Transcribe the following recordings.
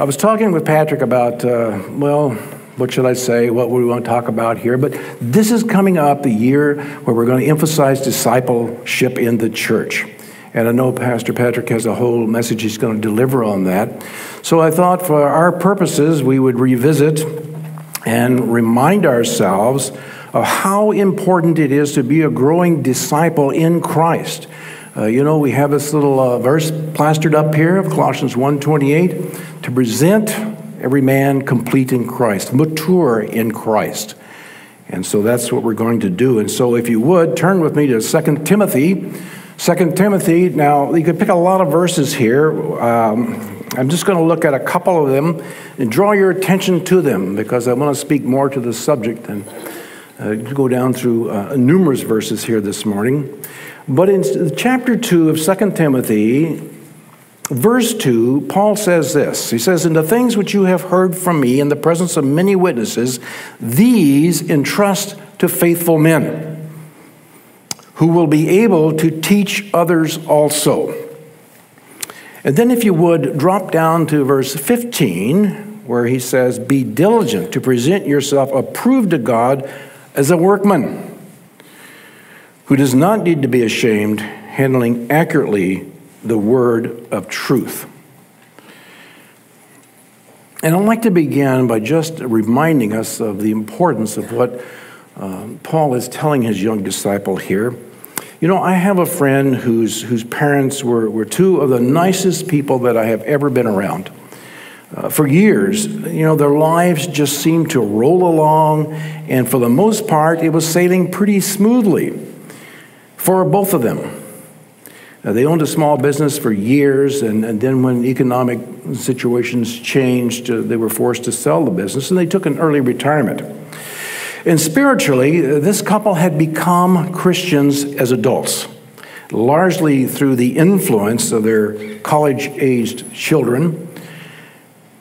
I was talking with Patrick about, uh, well, what should I say? What we want to talk about here? But this is coming up the year where we're going to emphasize discipleship in the church. And I know Pastor Patrick has a whole message he's going to deliver on that. So I thought for our purposes, we would revisit and remind ourselves of how important it is to be a growing disciple in Christ. Uh, you know, we have this little uh, verse plastered up here of Colossians 1:28 to present every man complete in Christ, mature in Christ. And so that's what we're going to do. And so if you would turn with me to 2 Timothy. 2 Timothy, now you could pick a lot of verses here. Um, I'm just going to look at a couple of them and draw your attention to them because I want to speak more to the subject and uh, go down through uh, numerous verses here this morning. But in chapter 2 of 2 Timothy, verse 2, Paul says this He says, In the things which you have heard from me in the presence of many witnesses, these entrust to faithful men who will be able to teach others also. And then, if you would, drop down to verse 15, where he says, Be diligent to present yourself approved to God as a workman who does not need to be ashamed, handling accurately the word of truth. And I'd like to begin by just reminding us of the importance of what uh, Paul is telling his young disciple here. You know, I have a friend whose, whose parents were, were two of the nicest people that I have ever been around. Uh, for years, you know, their lives just seemed to roll along, and for the most part, it was sailing pretty smoothly for both of them. Uh, they owned a small business for years, and, and then when economic situations changed, uh, they were forced to sell the business, and they took an early retirement. And spiritually, uh, this couple had become Christians as adults, largely through the influence of their college aged children.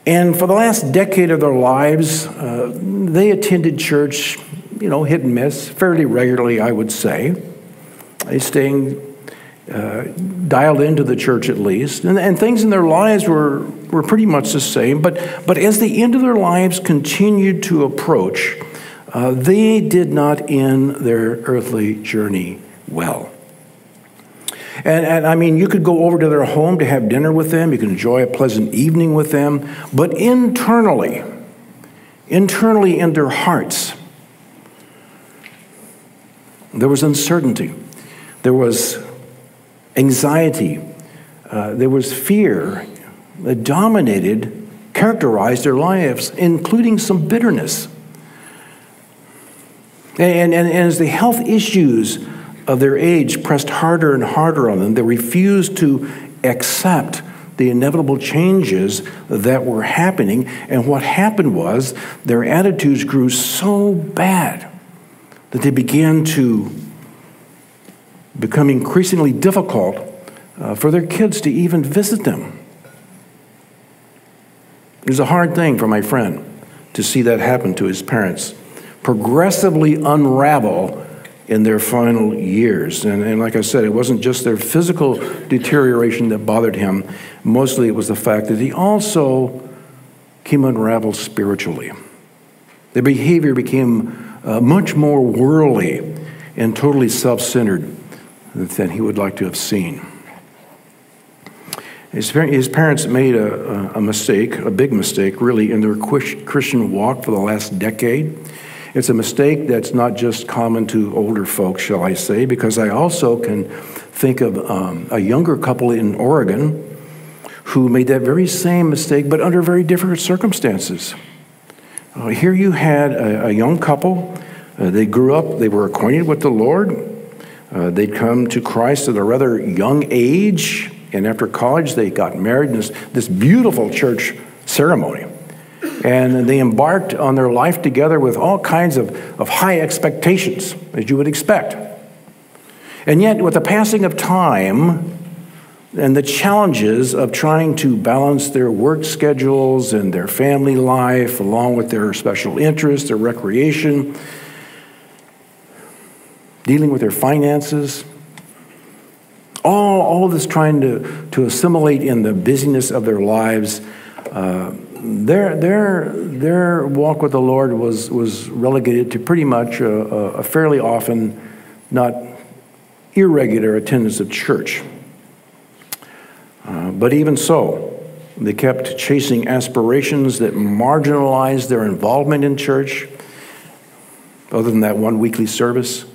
And for the last decade of their lives, uh, they attended church, you know, hit and miss, fairly regularly, I would say staying uh, dialed into the church at least, and, and, things in their lives were, were pretty much the same. But, but as the end of their lives continued to approach, uh, they did not end their earthly journey well. And, and I mean, you could go over to their home to have dinner with them, you could enjoy a pleasant evening with them, but internally, internally in their hearts, there was uncertainty. There was anxiety. Uh, there was fear that dominated, characterized their lives, including some bitterness. And, and, and as the health issues of their age pressed harder and harder on them, they refused to accept the inevitable changes that were happening. And what happened was their attitudes grew so bad that they began to become increasingly difficult uh, for their kids to even visit them. It was a hard thing for my friend to see that happen to his parents, progressively unravel in their final years. And, and like I said, it wasn't just their physical deterioration that bothered him, mostly it was the fact that he also came unraveled spiritually. Their behavior became uh, much more worldly and totally self centered than he would like to have seen. His, parents made a, a, mistake, a big mistake, really, in their Christian walk for the last decade. It's a mistake that's not just common to older folks, shall I say, because I also can think of um, a younger couple in Oregon who made that very same mistake, but under very different circumstances. Uh, here you had a, a young couple. Uh, they grew up, they were acquainted with the Lord. Uh, they'd come to Christ at a rather young age, and after college, they got married in this, this beautiful church ceremony. And they embarked on their life together with all kinds of, of high expectations, as you would expect. And yet, with the passing of time and the challenges of trying to balance their work schedules and their family life, along with their special interests, their recreation, dealing with their finances. All, all of this trying to, to assimilate in the busyness of their lives, uh, their, their, their walk with the Lord was, was relegated to pretty much a, a fairly often, not irregular attendance of church. Uh, but even so, they kept chasing aspirations that marginalized their involvement in church, other than that one weekly service.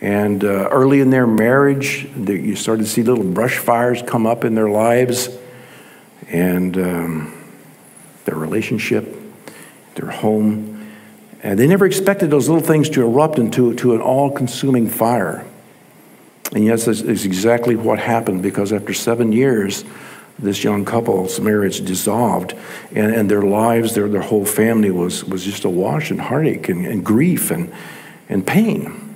And uh, early in their marriage, they, you started to see little brush fires come up in their lives and um, their relationship, their home. And they never expected those little things to erupt into to an all consuming fire. And yes, that's exactly what happened because after seven years, this young couple's marriage dissolved, and, and their lives, their, their whole family was, was just awash in heartache and, and grief and, and pain.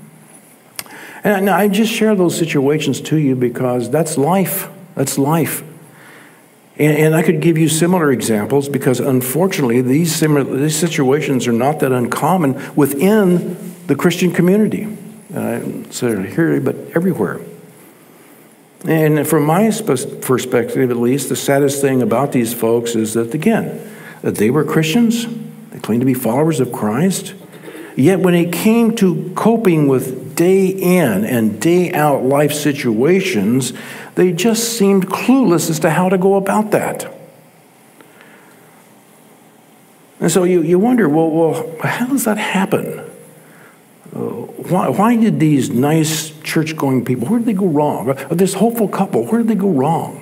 And I just share those situations to you because that's life. That's life. And, and I could give you similar examples because unfortunately, these, similar, these situations are not that uncommon within the Christian community. Uh, so here, but everywhere. And from my perspective, at least, the saddest thing about these folks is that, again, that they were Christians, they claimed to be followers of Christ, yet when it came to coping with day in and day out life situations, they just seemed clueless as to how to go about that. And so you, you wonder, well, well, how does that happen? Uh, why, why did these nice church going people, where did they go wrong? Uh, this hopeful couple, where did they go wrong?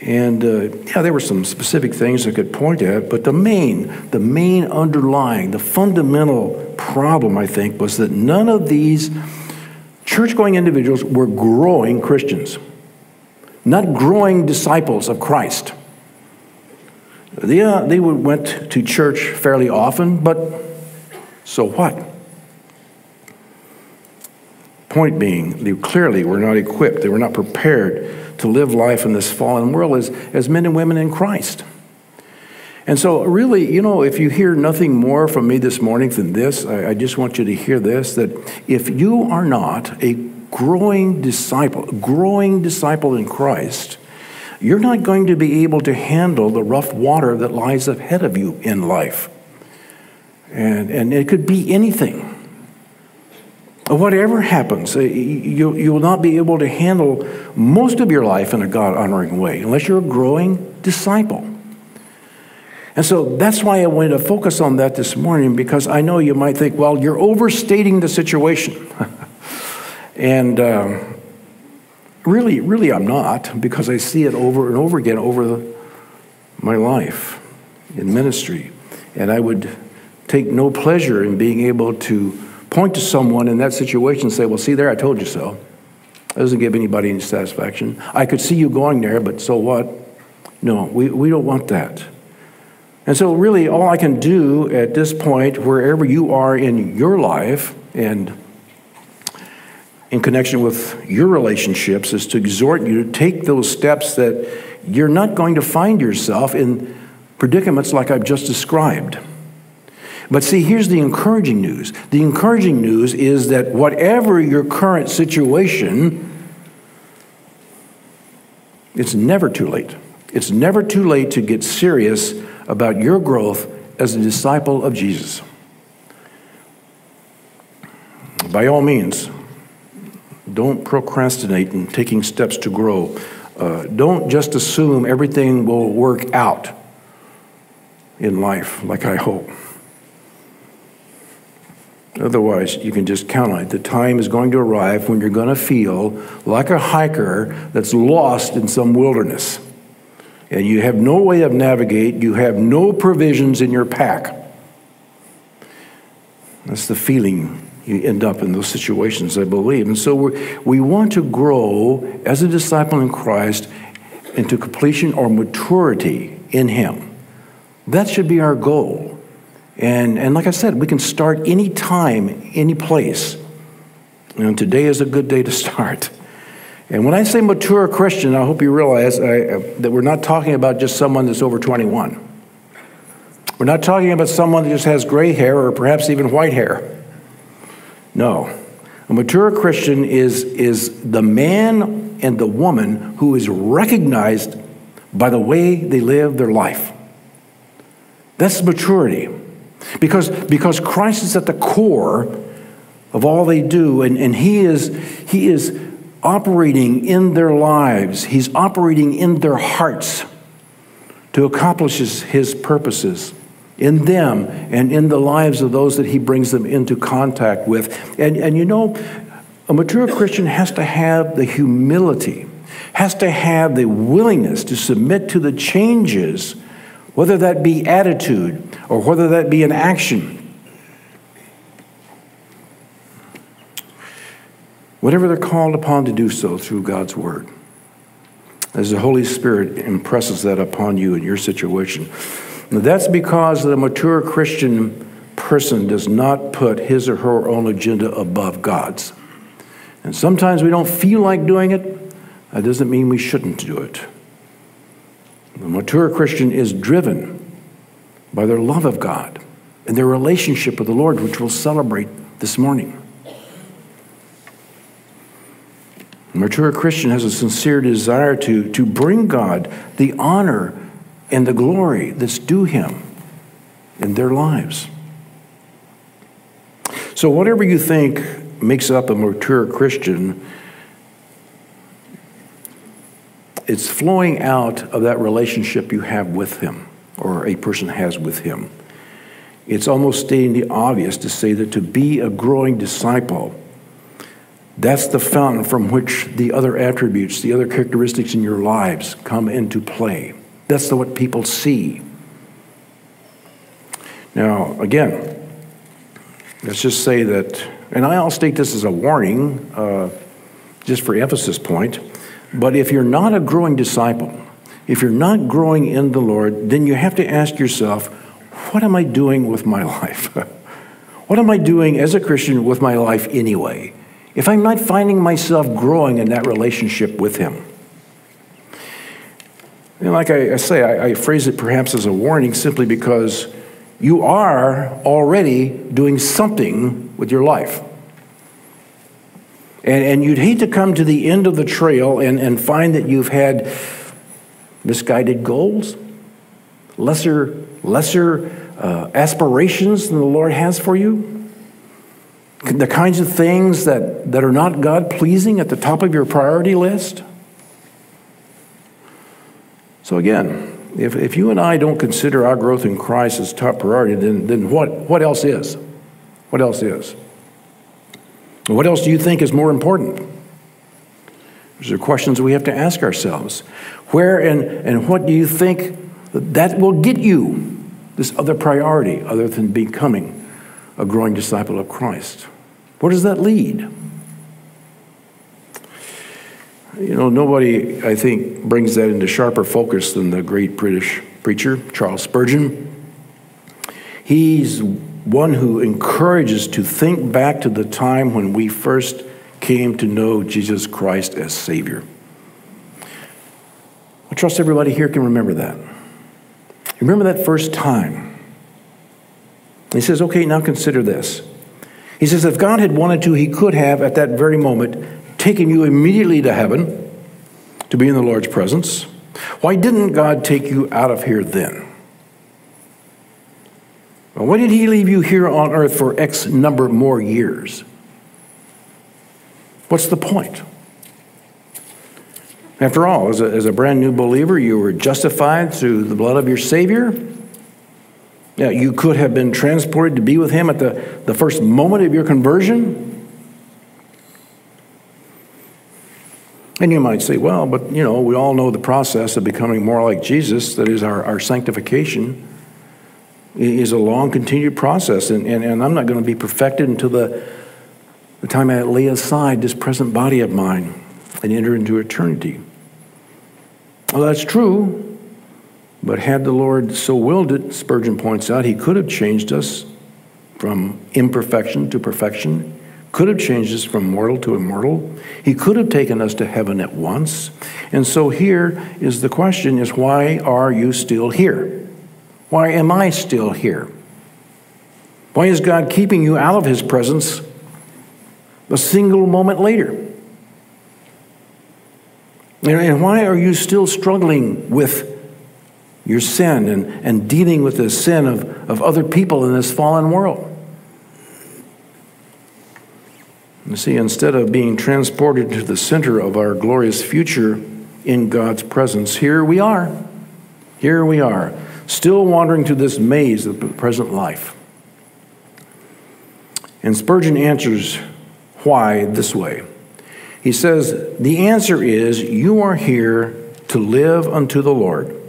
And uh, yeah, there were some specific things I could point at, but the main, the main underlying, the fundamental problem, I think, was that none of these church going individuals were growing Christians, not growing disciples of Christ. They, uh, they went to church fairly often, but so what? Point being, they clearly were not equipped, they were not prepared to live life in this fallen world as, as men and women in Christ. And so, really, you know, if you hear nothing more from me this morning than this, I, I just want you to hear this that if you are not a growing disciple, growing disciple in Christ, you're not going to be able to handle the rough water that lies ahead of you in life. And, and it could be anything. Whatever happens, uh, you, you will not be able to handle most of your life in a God honoring way unless you're a growing disciple. And so that's why I wanted to focus on that this morning because I know you might think, well, you're overstating the situation. and um, really, really, I'm not because I see it over and over again over the, my life in ministry. And I would take no pleasure in being able to point to someone in that situation and say, Well, see there, I told you so. That doesn't give anybody any satisfaction. I could see you going there, but so what? No, we, we don't want that. And so, really, all I can do at this point, wherever you are in your life and in connection with your relationships, is to exhort you to take those steps that you're not going to find yourself in predicaments like I've just described. But see, here's the encouraging news. The encouraging news is that whatever your current situation, it's never too late. It's never too late to get serious about your growth as a disciple of Jesus. By all means, don't procrastinate in taking steps to grow. Uh, don't just assume everything will work out in life like I hope. Otherwise, you can just count on it. The time is going to arrive when you're going to feel like a hiker that's lost in some wilderness. And you have no way of navigate, you have no provisions in your pack. That's the feeling you end up in those situations, I believe. And so we we want to grow as a disciple in Christ into completion or maturity in Him. That should be our goal. And, and like I said, we can start any time, any place. And today is a good day to start. And when I say mature Christian, I hope you realize I, uh, that we're not talking about just someone that's over 21. We're not talking about someone that just has gray hair or perhaps even white hair. No. A mature Christian is, is the man and the woman who is recognized by the way they live their life. That's maturity. Because, because Christ is at the core of all they do, and, and he, is, he is operating in their lives, He's operating in their hearts to accomplish His, his purposes in them and in the lives of those that He brings them into contact with. And, and you know, a mature Christian has to have the humility, has to have the willingness to submit to the changes, whether that be attitude or whether that be an action whatever they're called upon to do so through God's Word. As the Holy Spirit impresses that upon you in your situation. That's because the mature Christian person does not put his or her own agenda above God's. And sometimes we don't feel like doing it. That doesn't mean we shouldn't do it. The mature Christian is driven by their love of God and their relationship with the Lord, which we'll celebrate this morning. A mature Christian has a sincere desire to, to bring God the honor and the glory that's due him in their lives. So, whatever you think makes up a mature Christian, it's flowing out of that relationship you have with him or a person has with him. It's almost stating the obvious to say that to be a growing disciple, that's the fountain from which the other attributes, the other characteristics in your lives come into play. That's the, what people see. Now, again, let's just say that, and I'll state this as a warning, uh, just for emphasis point, but if you're not a growing disciple, if you're not growing in the Lord, then you have to ask yourself, what am I doing with my life? what am I doing as a Christian with my life anyway? if I'm not finding myself growing in that relationship with Him. And like I, I say, I, I phrase it perhaps as a warning simply because you are already doing something with your life. And, and you'd hate to come to the end of the trail and, and find that you've had misguided goals, lesser, lesser uh, aspirations than the Lord has for you the kinds of things that, that are not God pleasing at the top of your priority list? So, again, if, if you and I don't consider our growth in Christ as top priority, then, then what, what else is? What else is? What else do you think is more important? These are questions we have to ask ourselves. Where and, and what do you think that will get you this other priority other than becoming a growing disciple of Christ. Where does that lead? You know, nobody, I think, brings that into sharper focus than the great British preacher, Charles Spurgeon. He's one who encourages to think back to the time when we first came to know Jesus Christ as Savior. I trust everybody here can remember that. Remember that first time he says, okay, now consider this. He says, if God had wanted to, he could have, at that very moment, taken you immediately to heaven to be in the Lord's presence. Why didn't God take you out of here then? Well, why did he leave you here on earth for X number more years? What's the point? After all, as a, as a brand new believer, you were justified through the blood of your Savior. Yeah, you could have been transported to be with him at the, the first moment of your conversion. And you might say, well, but you know, we all know the process of becoming more like Jesus, that is, our, our sanctification, is a long continued process. And, and, and I'm not going to be perfected until the, the time I lay aside this present body of mine and enter into eternity. Well, that's true. But had the Lord so willed it, Spurgeon points out, he could have changed us from imperfection to perfection, could have changed us from mortal to immortal. He could have taken us to heaven at once. And so here is the question is why are you still here? Why am I still here? Why is God keeping you out of his presence a single moment later? And why are you still struggling with your sin and, and dealing with the sin of, of other people in this fallen world? You see, instead of being transported to the center of our glorious future in God's presence, here we are. Here we are, still wandering through this maze of the present life. And Spurgeon answers why this way. He says, The answer is you are here to live unto the Lord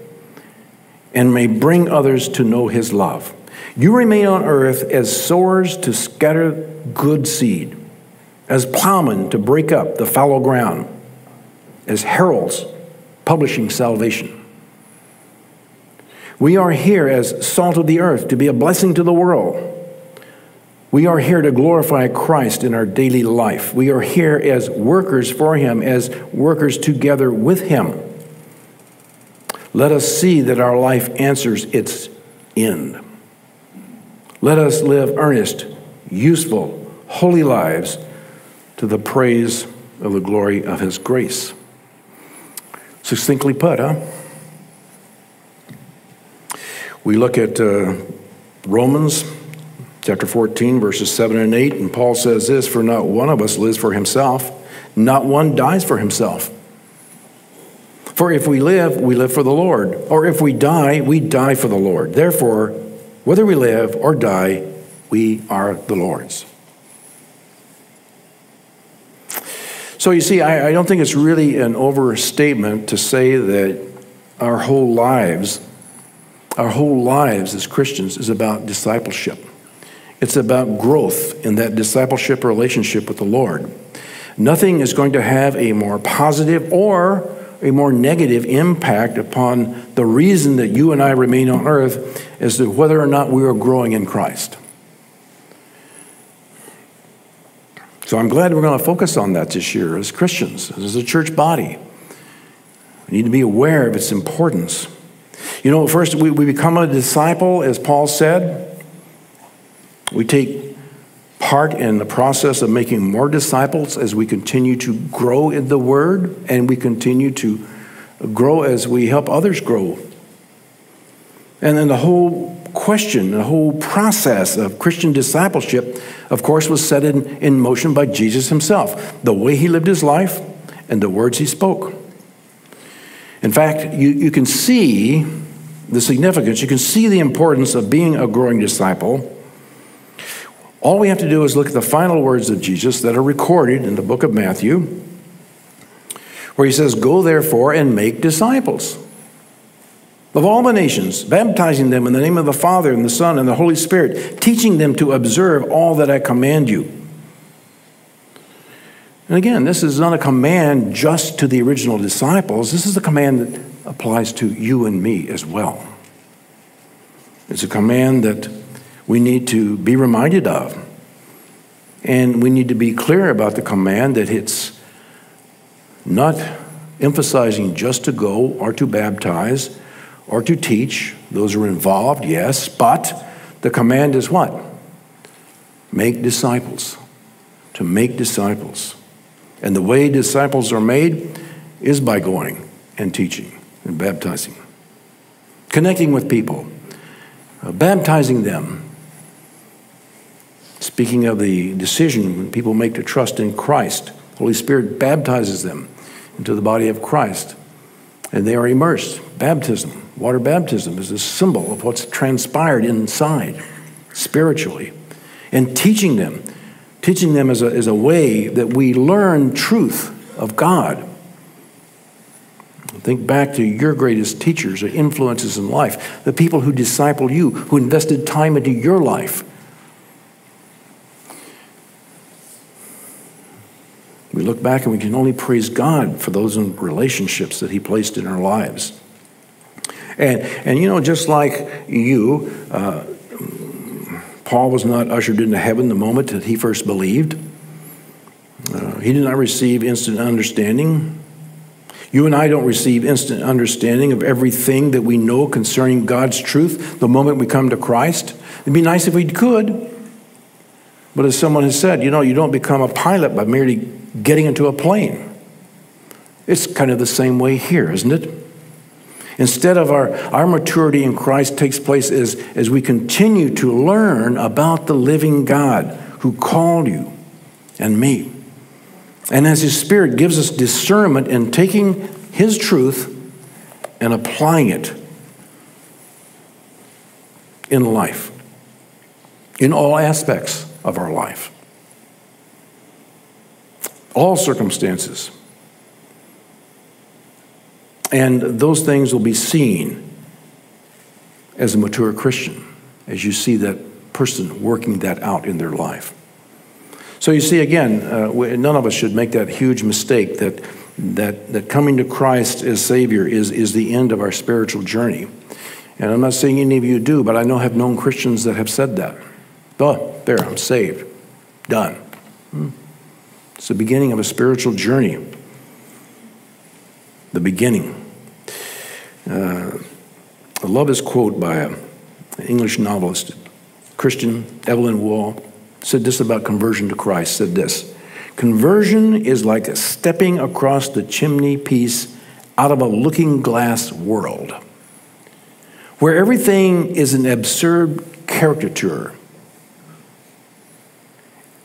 and may bring others to know his love. You remain on earth as sowers to scatter good seed, as plowmen to break up the fallow ground, as heralds publishing salvation. We are here as salt of the earth to be a blessing to the world. We are here to glorify Christ in our daily life. We are here as workers for Him, as workers together with Him. Let us see that our life answers its end. Let us live earnest, useful, holy lives to the praise of the glory of His grace. Succinctly put, huh? We look at uh, Romans chapter 14, verses 7 and 8. And Paul says this For not one of us lives for himself, not one dies for himself. For if we live, we live for the Lord. Or if we die, we die for the Lord. Therefore, whether we live or die, we are the Lord's. So you see, I, I, don't think it's really an overstatement to say that our whole lives, our whole lives as Christians, is about discipleship. It's about growth in that discipleship relationship with the Lord. Nothing is going to have a more positive or a more negative impact upon the reason that you and I remain on earth as to whether or not we are growing in Christ. So I'm glad we're going to focus on that this year as Christians, as a church body. We need to be aware of its importance. You know, first, we, we become a disciple, as Paul said, we take part in the process of making more disciples as we continue to grow in the Word and we continue to grow as we help others grow. And then the whole question, the whole process of Christian discipleship, of course, was set in, in motion by Jesus himself the way he lived his life and the words he spoke. In fact, you, you can see the significance, you can see the importance of being a growing disciple all we have to do is look at the final words of Jesus that are recorded in the book of Matthew, where he says, Go therefore and make disciples of all the nations, baptizing them in the name of the Father and the Son and the Holy Spirit, teaching them to observe all that I command you. And again, this is not a command just to the original disciples, this is a command that applies to you and me as well. It's a command that we need to be reminded of. And we need to be clear about the command that it's not emphasizing just to go or to baptize or to teach. Those are involved, yes, but the command is what? Make disciples. To make disciples. And the way disciples are made is by going and teaching and baptizing, connecting with people, uh, baptizing them, Speaking of the decision when people make to trust in Christ, Holy Spirit baptizes them into the body of Christ, and they are immersed. Baptism, water baptism, is a symbol of what's transpired inside spiritually. And teaching them, teaching them as a, as a way that we learn truth of God. Think back to your greatest teachers or influences in life, the people who discipled you, who invested time into your life. We look back and we can only praise God for those relationships that He placed in our lives. And, and you know, just like you, uh, Paul was not ushered into heaven the moment that he first believed. Uh, he did not receive instant understanding. You and I don't receive instant understanding of everything that we know concerning God's truth the moment we come to Christ. It'd be nice if we could. But as someone has said, you know, you don't become a pilot by merely getting into a plane. It's kind of the same way here, isn't it? Instead of our, our maturity in Christ takes place as, as we continue to learn about the living God who called you and me. And as His Spirit gives us discernment in taking His truth and applying it in life, in all aspects of our life, all circumstances. And those things will be seen as a mature Christian, as you see that person working that out in their life. So you see, again, uh, none of us should make that huge mistake that, that, that coming to Christ as Savior is, is the end of our spiritual journey. And I'm not saying any of you do, but I know have known Christians that have said that. Oh, there, I'm saved. Done. Hmm. It's the beginning of a spiritual journey. The beginning. Uh, I love this quote by an English novelist, Christian Evelyn Waugh, said this about conversion to Christ, said this, conversion is like stepping across the chimney piece out of a looking glass world where everything is an absurd caricature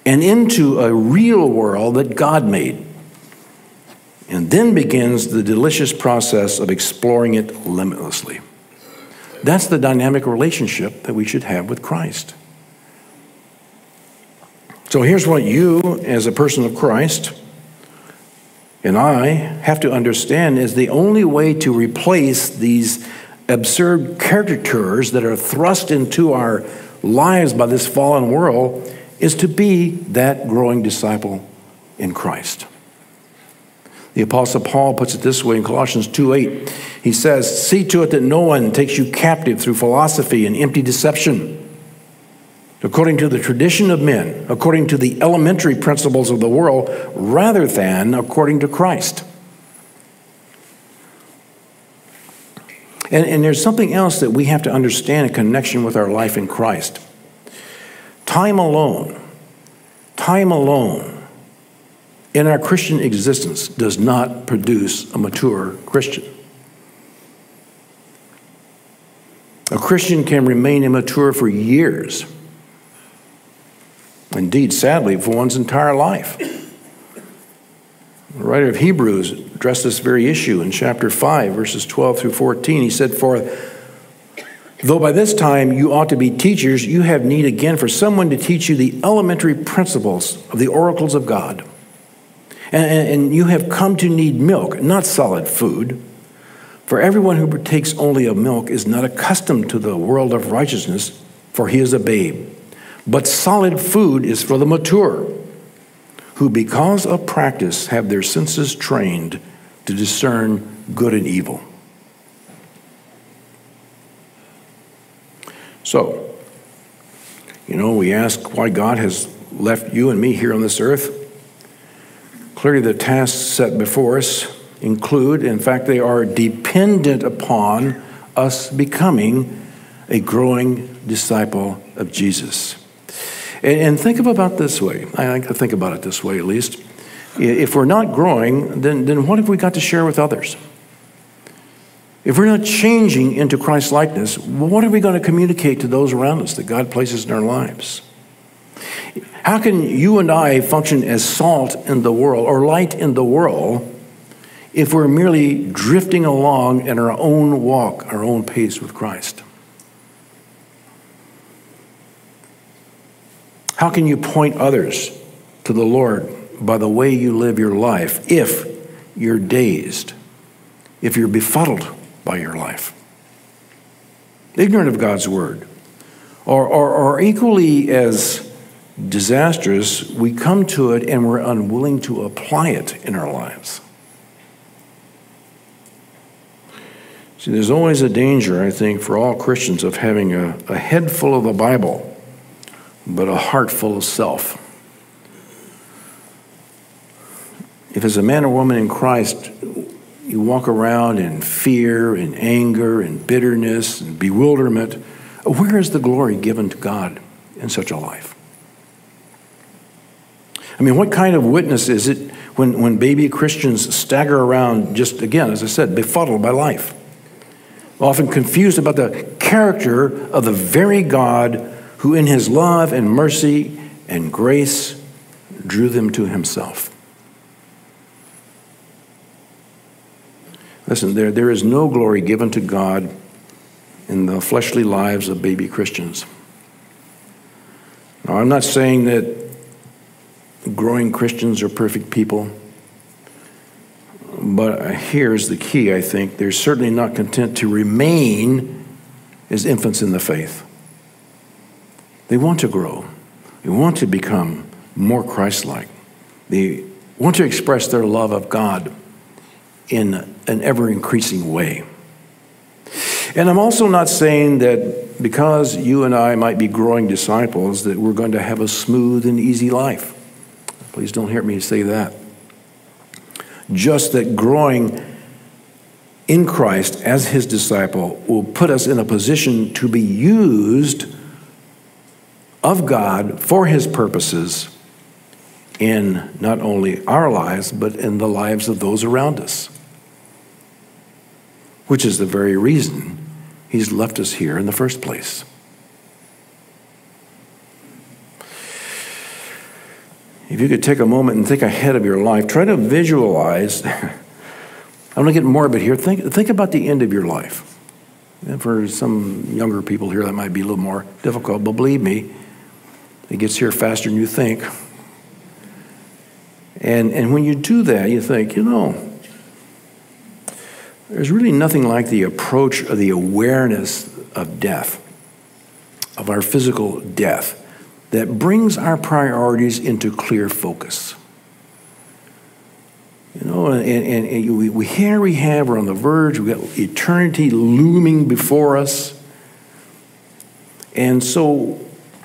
and into a real world that God made. And then begins the delicious process of exploring it limitlessly. That's the dynamic relationship that we should have with Christ. So here's what you, as a person of Christ, and I have to understand is the only way to replace these absurd caricatures that are thrust into our lives by this fallen world is to be that growing disciple in Christ. The Apostle Paul puts it this way in Colossians 2 8. He says, See to it that no one takes you captive through philosophy and empty deception, according to the tradition of men, according to the elementary principles of the world, rather than according to Christ. And, and there's something else that we have to understand in connection with our life in Christ. Time alone, time alone in our Christian existence does not produce a mature Christian. A Christian can remain immature for years. Indeed, sadly, for one's entire life. The writer of Hebrews addressed this very issue in chapter 5, verses 12 through 14. He said, For though by this time you ought to be teachers, you have need again for someone to teach you the elementary principles of the oracles of God. And, and you have come to need milk, not solid food. For everyone who partakes only of milk is not accustomed to the world of righteousness, for he is a babe. But solid food is for the mature who, because of practice, have their senses trained to discern good and evil. So, you know, we ask why God has left you and me here on this earth. Clearly, the tasks set before us include, in fact, they are dependent upon us becoming a growing disciple of Jesus. And, and think about this way. I like to think about it this way, at least. If we're not growing, then, then what have we got to share with others? If we're not changing into Christ likeness, what are we going to communicate to those around us that God places in our lives? How can you and I function as salt in the world or light in the world if we're merely drifting along in our own walk, our own pace with Christ? How can you point others to the Lord by the way you live your life if you're dazed, if you're befuddled by your life, ignorant of God's word, or, or, or equally as disastrous, we come to it and we're unwilling to apply it in our lives? See, there's always a danger, I think, for all Christians of having a, a head full of the Bible but a heart full of self. If, as a man or woman in Christ, you walk around in fear and anger and bitterness and bewilderment, where is the glory given to God in such a life? I mean, what kind of witness is it when, when baby Christians stagger around, just again, as I said, befuddled by life, often confused about the character of the very God who, in his love and mercy and grace, drew them to himself. Listen, there, there is no glory given to God in the fleshly lives of baby Christians. Now, I'm not saying that growing Christians are perfect people, but here's the key, I think. They're certainly not content to remain as infants in the faith. They want to grow, they want to become more Christ like. They want to express their love of God in an ever increasing way. And I'm also not saying that because you and I might be growing disciples, that we're going to have a smooth and easy life. Please don't hear me say that. Just that growing in Christ as his disciple will put us in a position to be used of God for his purposes in not only our lives, but in the lives of those around us. Which is the very reason he's left us here in the first place. If you could take a moment and think ahead of your life, try to visualize. I'm going to get morbid here. Think, think about the end of your life. And for some younger people here, that might be a little more difficult, but believe me, it gets here faster than you think. And, and when you do that, you think, you know, there's really nothing like the approach or the awareness of death, of our physical death that brings our priorities into clear focus. You know, and, and, and we, we, here we have, we're on the verge, we've got eternity looming before us. And so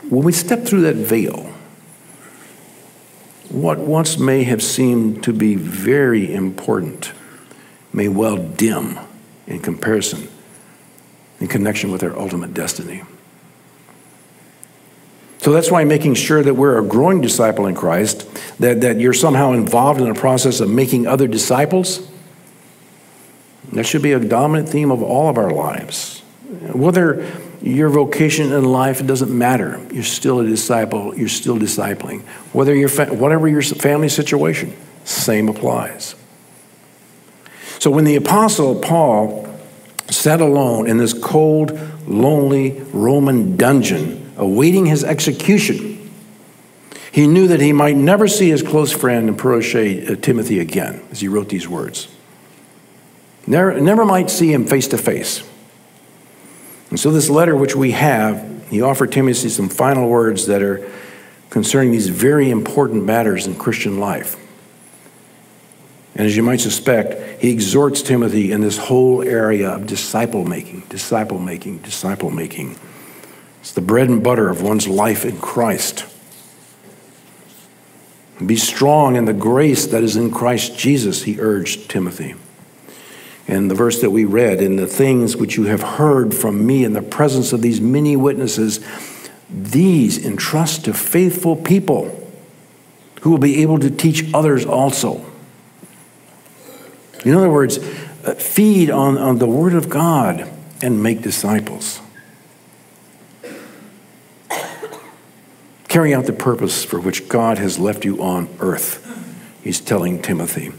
when we step through that veil, what once may have seemed to be very important may well dim in comparison, in connection with our ultimate destiny. So that's why making sure that we're a growing disciple in Christ, that, that you're somehow involved in the process of making other disciples, that should be a dominant theme of all of our lives. Whether your vocation in life doesn't matter. You're still a disciple. You're still discipling. Whether your fa- whatever your family situation, same applies. So when the apostle Paul sat alone in this cold, lonely Roman dungeon awaiting his execution, he knew that he might never see his close friend and protege uh, Timothy again, as he wrote these words. Never, never might see him face to face. And so, this letter which we have, he offered Timothy some final words that are concerning these very important matters in Christian life. And as you might suspect, he exhorts Timothy in this whole area of disciple making, disciple making, disciple making. It's the bread and butter of one's life in Christ. Be strong in the grace that is in Christ Jesus, he urged Timothy. And the verse that we read, in the things which you have heard from me in the presence of these many witnesses, these entrust to faithful people who will be able to teach others also. In other words, uh, feed on, on the Word of God and make disciples. Carry out the purpose for which God has left you on earth, he's telling Timothy.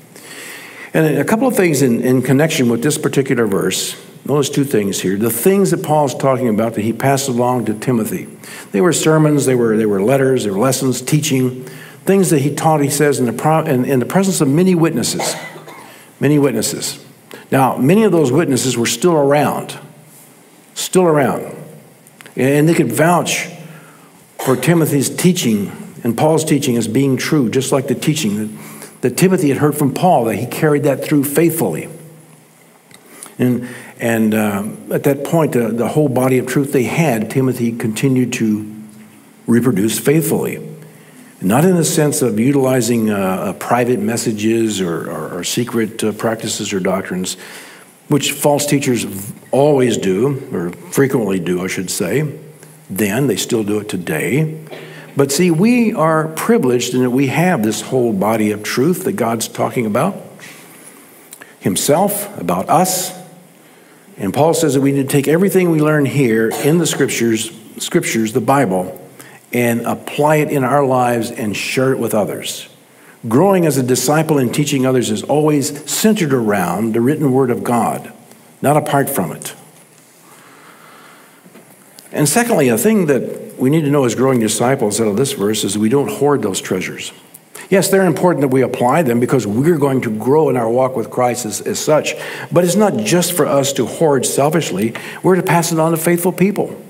And a couple of things in, in connection with this particular verse. Notice two things here. The things that Paul's talking about that he passed along to Timothy. They were sermons, they were, they were letters, they were lessons, teaching, things that he taught, he says, in the, pro, in, in the presence of many witnesses. Many witnesses. Now, many of those witnesses were still around, still around. And they could vouch for Timothy's teaching and Paul's teaching as being true, just like the teaching that, that Timothy had heard from Paul, that he carried that through faithfully. And, and um, at that point, uh, the whole body of truth they had, Timothy continued to reproduce faithfully. Not in the sense of utilizing uh, uh, private messages or, or, or secret uh, practices or doctrines, which false teachers always do, or frequently do, I should say then, they still do it today, But see, we are privileged in that we have this whole body of truth that God's talking about Himself, about us. And Paul says that we need to take everything we learn here in the scriptures, scriptures, the Bible, and apply it in our lives and share it with others. Growing as a disciple and teaching others is always centered around the written word of God, not apart from it. And secondly, a thing that we need to know as growing disciples out of this verse is we don't hoard those treasures. Yes, they're important that we apply them because we're going to grow in our walk with Christ as, as such. But it's not just for us to hoard selfishly, we're to pass it on to faithful people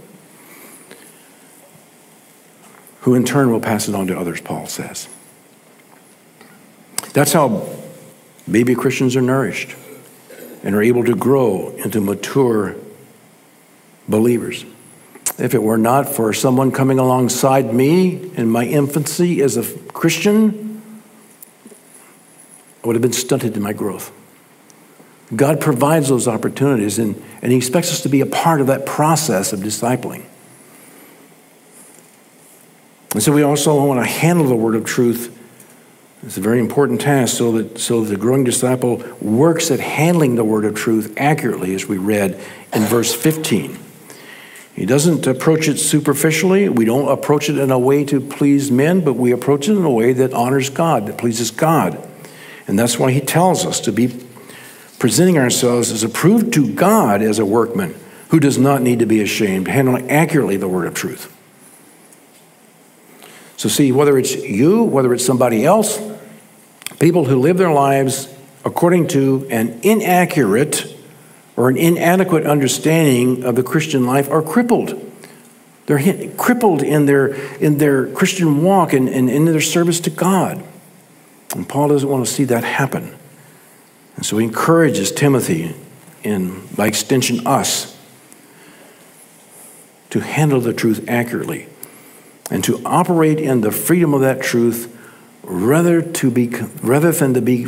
who in turn will pass it on to others, Paul says. That's how baby Christians are nourished and are able to grow into mature believers. If it were not for someone coming alongside me in my infancy as a Christian, I would have been stunted in my growth. God provides those opportunities, and, and He expects us to be a part of that process of discipling. And so we also want to handle the word of truth. It's a very important task so that, so that the growing disciple works at handling the word of truth accurately, as we read in verse 15. He doesn't approach it superficially. We don't approach it in a way to please men, but we approach it in a way that honors God, that pleases God. And that's why he tells us to be presenting ourselves as approved to God as a workman who does not need to be ashamed, handling accurately the word of truth. So, see, whether it's you, whether it's somebody else, people who live their lives according to an inaccurate or an inadequate understanding of the Christian life are crippled. They're crippled in their, in their Christian walk and, and in their service to God. And Paul doesn't want to see that happen. And so he encourages Timothy, and by extension, us, to handle the truth accurately and to operate in the freedom of that truth rather, to be, rather than to be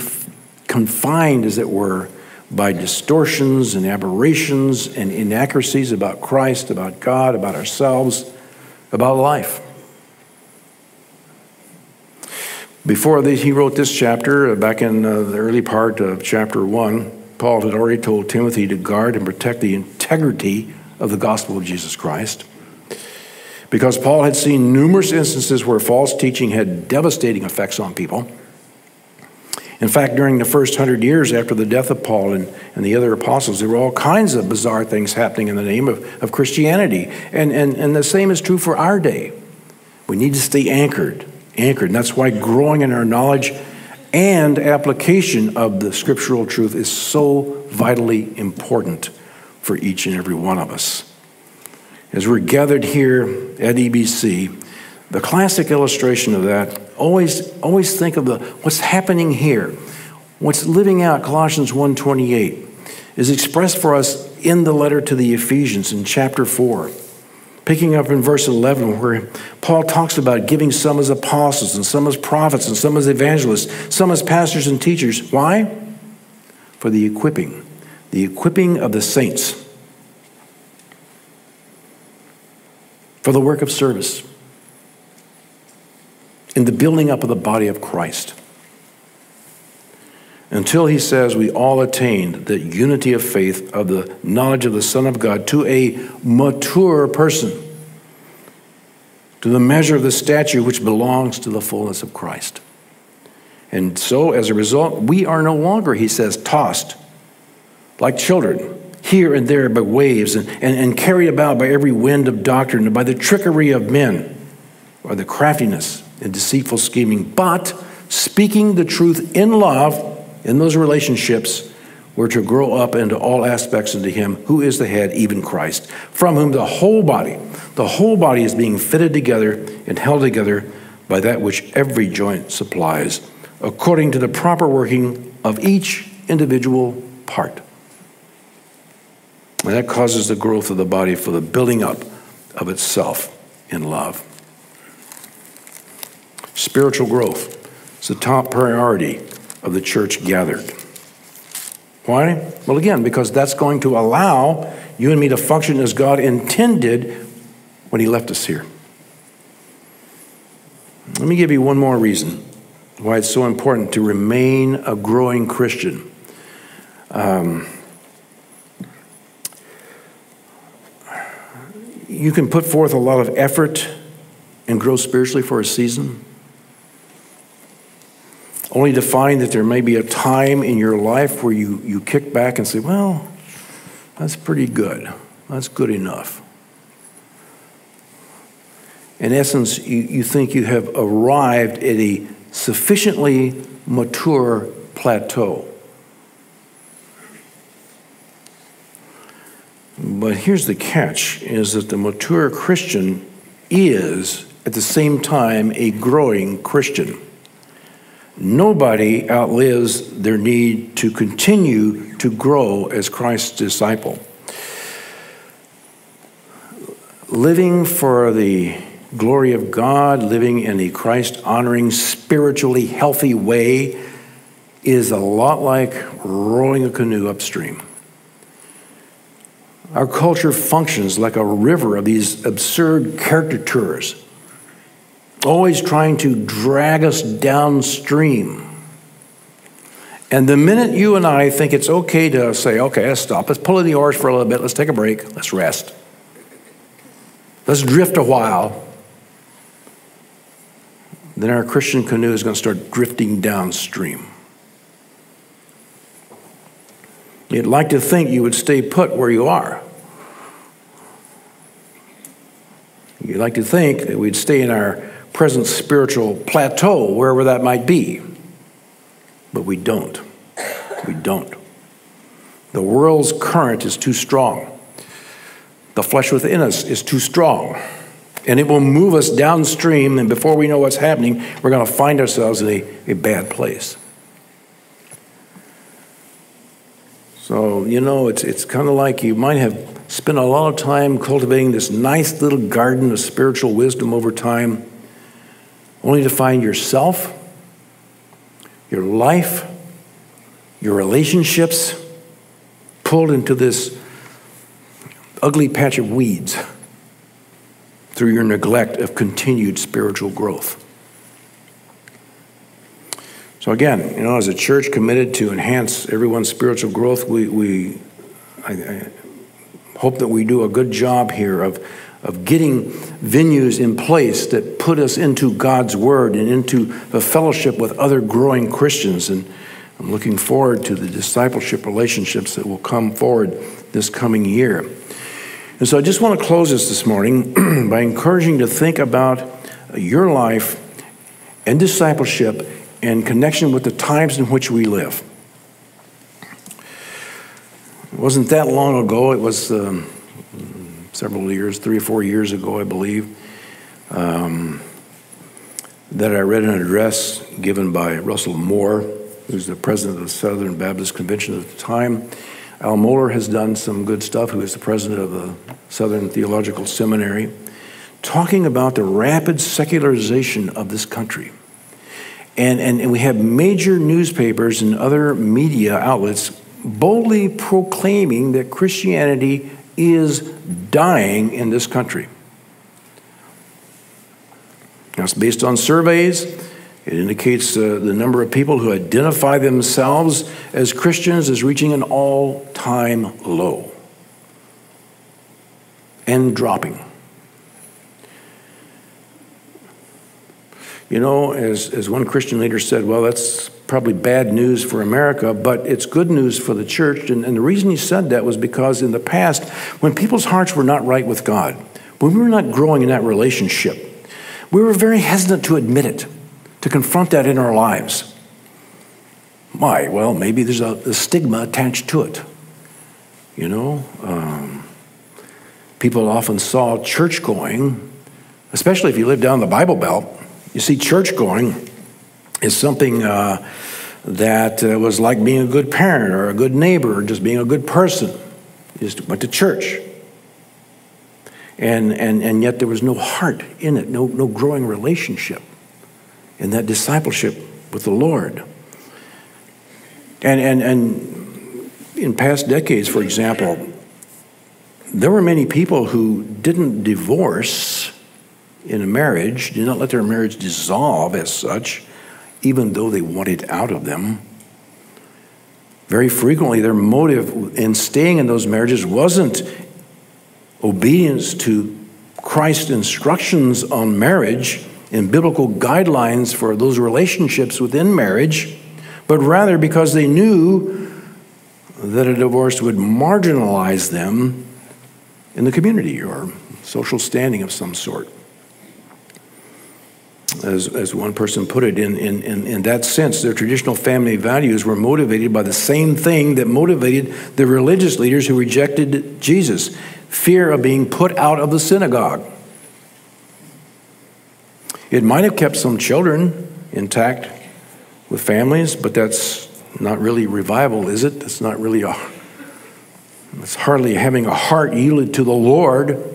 confined, as it were, by distortions and aberrations and inaccuracies about Christ, about God, about ourselves, about life. Before he wrote this chapter, uh, back in uh, the early part of chapter 1, Paul had already told Timothy to guard and protect the integrity of the gospel of Jesus Christ because Paul had seen numerous instances where false teaching had devastating effects on people. In fact, during the first hundred years after the death of Paul and, and the other apostles, there were all kinds of bizarre things happening in the name of, of Christianity. And, and, and the same is true for our day. We need to stay anchored, anchored. And that's why growing in our knowledge and application of the scriptural truth is so vitally important for each and every one of us as we're gathered here at EBC, the classic illustration of that, always, always think of the, what's happening here. What's living out Colossians 1.28 is expressed for us in the letter to the Ephesians in chapter 4. Picking up in verse 11, where Paul talks about giving some as apostles, and some as prophets, and some as evangelists, some as pastors and teachers. Why? For the equipping, the equipping of the saints for the work of service in the building up of the body of Christ. Until he says we all attained the unity of faith of the knowledge of the Son of God to a mature person, to the measure of the stature which belongs to the fullness of Christ. And so, as a result, we are no longer, he says, tossed like children here and there by waves and, and, and carried about by every wind of doctrine and by the trickery of men, by the craftiness and deceitful scheming, but speaking the truth in love in those relationships we're to grow up into all aspects into him who is the head even christ from whom the whole body the whole body is being fitted together and held together by that which every joint supplies according to the proper working of each individual part and that causes the growth of the body for the building up of itself in love. Spiritual growth is the top priority of the church gathered. Why? Well, again, because that's going to allow you and me to function as God intended when He left us here. Let me give you one more reason why it's so important to remain a growing Christian. Um, you can put forth a lot of effort and grow spiritually for a season, only to find that there may be a time in your life where you, you kick back and say, Well, that's pretty good. That's good enough. In essence, you, you think you have arrived at a sufficiently mature plateau. But here's the catch is that the mature Christian is at the same time a growing Christian. Nobody outlives their need to continue to grow as Christ's disciple. Living for the glory of God, living in a Christ honoring, spiritually healthy way is a lot like rowing a canoe upstream. Our culture functions like a river of these absurd caricatures, always trying to drag us downstream. And the minute you and I think it's okay to say, okay, let's stop, let's pull in the oars for a little bit, let's take a break, let's rest, let's drift a while, then our Christian canoe is going to start drifting downstream. You'd like to think you would stay put where you are. You'd like to think that we'd stay in our present spiritual plateau, wherever that might be. But we don't. We don't. The world's current is too strong. The flesh within us is too strong and it will move us downstream, and before we know what's happening, we're going to find ourselves in a, a bad place. So, you know, it's, it's kind of like you might have spent a lot of time cultivating this nice little garden of spiritual wisdom over time, only to find yourself, your life, your relationships pulled into this ugly patch of weeds through your neglect of continued spiritual growth. So, again, you know, as a church committed to enhance everyone's spiritual growth, we, we I, I hope that we do a good job here of, of getting venues in place that put us into God's Word and into a fellowship with other growing Christians. And I'm looking forward to the discipleship relationships that will come forward this coming year. And so I just want to close this this morning by encouraging you to think about your life and discipleship in connection with the times in which we live. It wasn't that long ago, it was um, several years, three or four years ago, I believe, um, that I read an address given by Russell Moore, who's the president of the Southern Baptist Convention at the time. Al Mohler has done some good stuff, who is the president of the Southern Theological Seminary, talking about the rapid secularization of this country. And, and, and we have major newspapers and other media outlets boldly proclaiming that Christianity is dying in this country. That's based on surveys it indicates uh, the number of people who identify themselves as Christians is reaching an all time low and dropping. You know, as, as one Christian leader said, well, that's probably bad news for America, but it's good news for the church. And, and the reason he said that was because in the past, when people's hearts were not right with God, when we were not growing in that relationship, we were very hesitant to admit it to confront that in our lives. Why? Well, maybe there's a, a stigma attached to it. You know, um, people often saw church going, especially if you live down the Bible Belt. You see, church going is something uh, that uh, was like being a good parent or a good neighbor or just being a good person. You just went to church. And, and, and yet there was no heart in it, no, no growing relationship in that discipleship with the Lord. And, and, and in past decades, for example, there were many people who didn't divorce in a marriage, did not let their marriage dissolve as such, even though they wanted out of them. Very frequently, their motive in staying in those marriages wasn't obedience to Christ's instructions on marriage and biblical guidelines for those relationships within marriage, but rather because they knew that a divorce would marginalize them in the community or social standing of some sort. As, as one person put it, in, in, in, in that sense, their traditional family values were motivated by the same thing that motivated the religious leaders who rejected Jesus fear of being put out of the synagogue. It might have kept some children intact with families, but that's not really revival, is it? That's not really a, it's hardly having a heart yielded to the Lord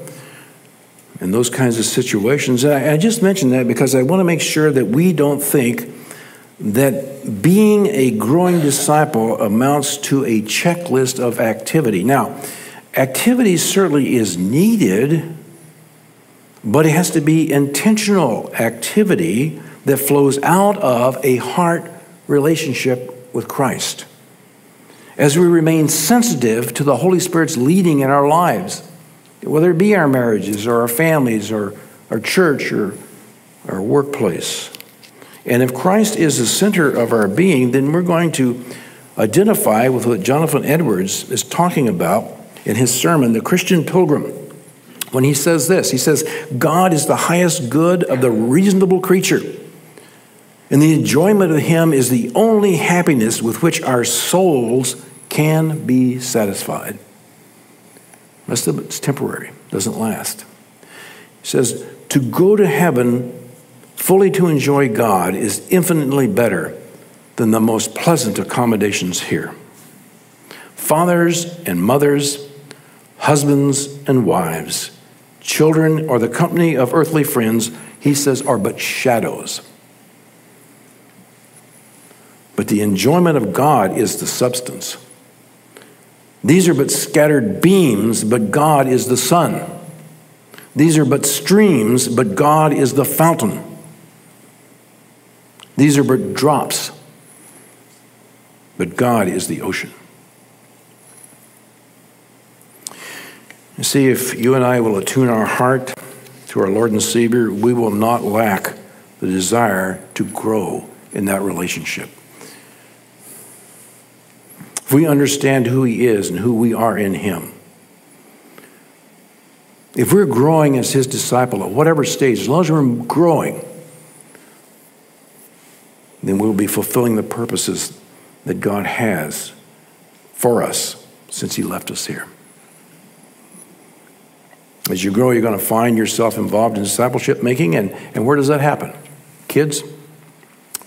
in those kinds of situations. I, I just mentioned that because I want to make sure that we don't think that being a growing disciple amounts to a checklist of activity. Now, activity certainly is needed but it has to be intentional activity that flows out of a heart relationship with Christ. As we remain sensitive to the Holy Spirit's leading in our lives, whether it be our marriages or our families or our church or our workplace. And if Christ is the center of our being, then we're going to identify with what Jonathan Edwards is talking about in his sermon, The Christian Pilgrim when he says this. He says, God is the highest good of the reasonable creature. And the enjoyment of Him is the only happiness with which our souls can be satisfied. Rest of it's temporary, doesn't last. He says, to go to heaven fully to enjoy God is infinitely better than the most pleasant accommodations here. Fathers and mothers, husbands and wives, children, or the company of earthly friends, he says, are but shadows. But the enjoyment of God is the substance. These are but scattered beams, but God is the sun. These are but streams, but God is the fountain. These are but drops, but God is the ocean. You see, if you and I will attune our heart to our Lord and Savior, we will not lack the desire to grow in that relationship. If we understand who He is and who we are in Him, if we're growing as His disciple at whatever stage, as long as we're growing, then we'll be fulfilling the purposes that God has for us since He left us here. As you grow, you're going to find yourself involved in discipleship making. And, and where does that happen? Kids,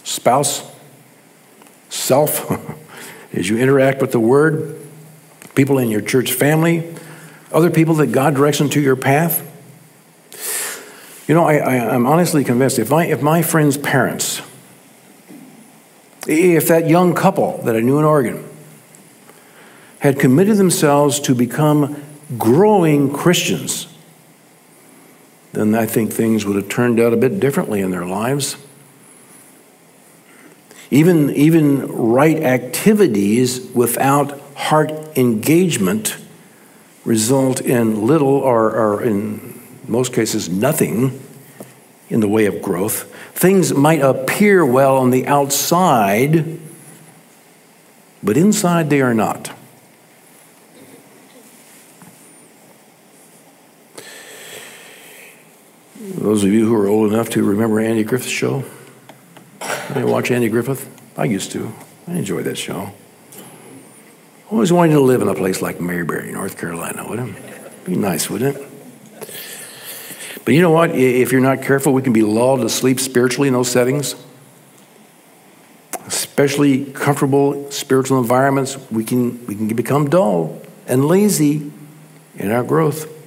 spouse, self, as you interact with the Word, people in your church family, other people that God directs into your path. You know, I, am honestly convinced if my, if my friend's parents, if that young couple that I knew in Oregon had committed themselves to become growing Christians, then I think things would have turned out a bit differently in their lives. Even, even right activities without heart engagement result in little or, or in most cases nothing in the way of growth. Things might appear well on the outside, but inside they are not. Those of you who are old enough to remember Andy Griffith's show, you watch Andy Griffith? I used to. I enjoyed that show. Always wanted to live in a place like Mayberry, North Carolina, wouldn't it? Be nice, wouldn't it? But you know what? If you're not careful, we can be lulled to sleep spiritually in those settings. Especially comfortable spiritual environments, we can, we can become dull and lazy in our growth.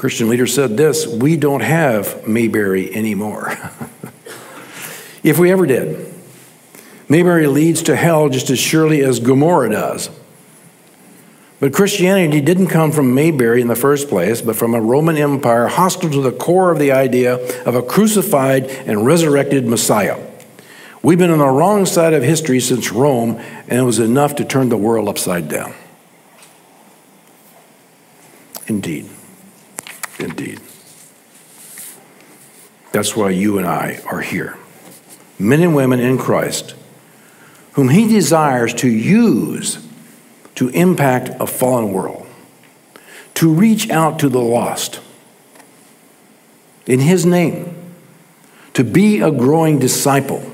Christian leader said this We don't have Mayberry anymore. if we ever did, Mayberry leads to hell just as surely as Gomorrah does. But Christianity didn't come from Mayberry in the first place, but from a Roman Empire hostile to the core of the idea of a crucified and resurrected Messiah. We've been on the wrong side of history since Rome, and it was enough to turn the world upside down. Indeed. Indeed. That's why you and I are here. Men and women in Christ, whom He desires to use to impact a fallen world, to reach out to the lost in His name, to be a growing disciple,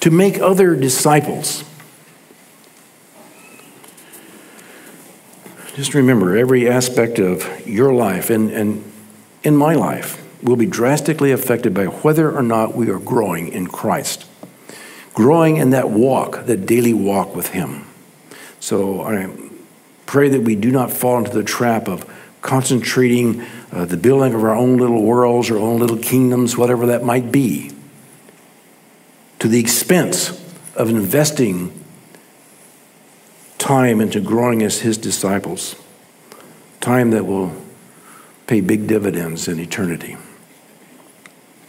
to make other disciples. Just remember every aspect of your life and, and in my life will be drastically affected by whether or not we are growing in Christ, growing in that walk, that daily walk with Him. So I pray that we do not fall into the trap of concentrating uh, the building of our own little worlds, our own little kingdoms, whatever that might be, to the expense of investing time into growing as His disciples, time that will pay big dividends in eternity.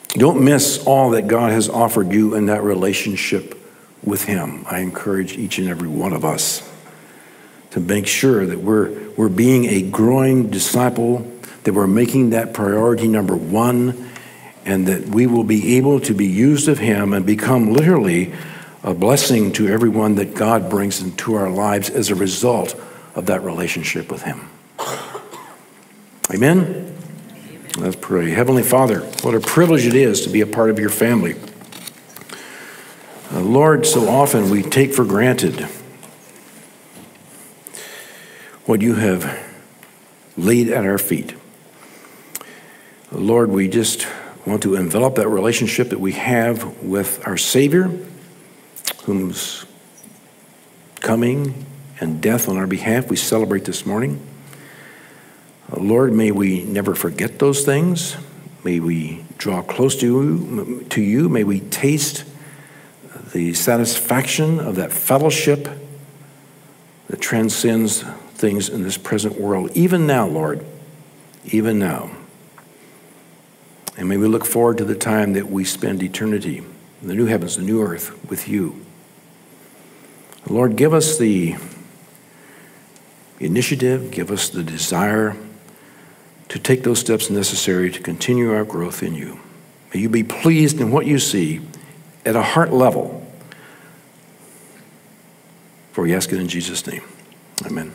Don't miss all that God has offered you in that relationship with Him. I encourage each and every one of us to make sure that we're, we're being a growing disciple, that we're making that priority number one, and that we will be able to be used of Him and become literally a blessing to everyone that God brings into our lives as a result of that relationship with Him. Amen? Let's pray. Heavenly Father, what a privilege it is to be a part of your family. Uh, Lord, so often we take for granted what you have laid at our feet. Lord, we just want to envelop that relationship that we have with our Savior, whom's coming and death on our behalf we celebrate this morning. Uh, Lord, may we never forget those things. May we draw close to you, to you. May we taste the satisfaction of that fellowship that transcends things in this present world, even now, Lord, even now. And may we look forward to the time that we spend eternity, the new heavens, the new earth, with you. Lord, give us the initiative, give us the desire to take those steps necessary to continue our growth in you. May you be pleased in what you see at a heart level. For we ask it in Jesus' name. Amen.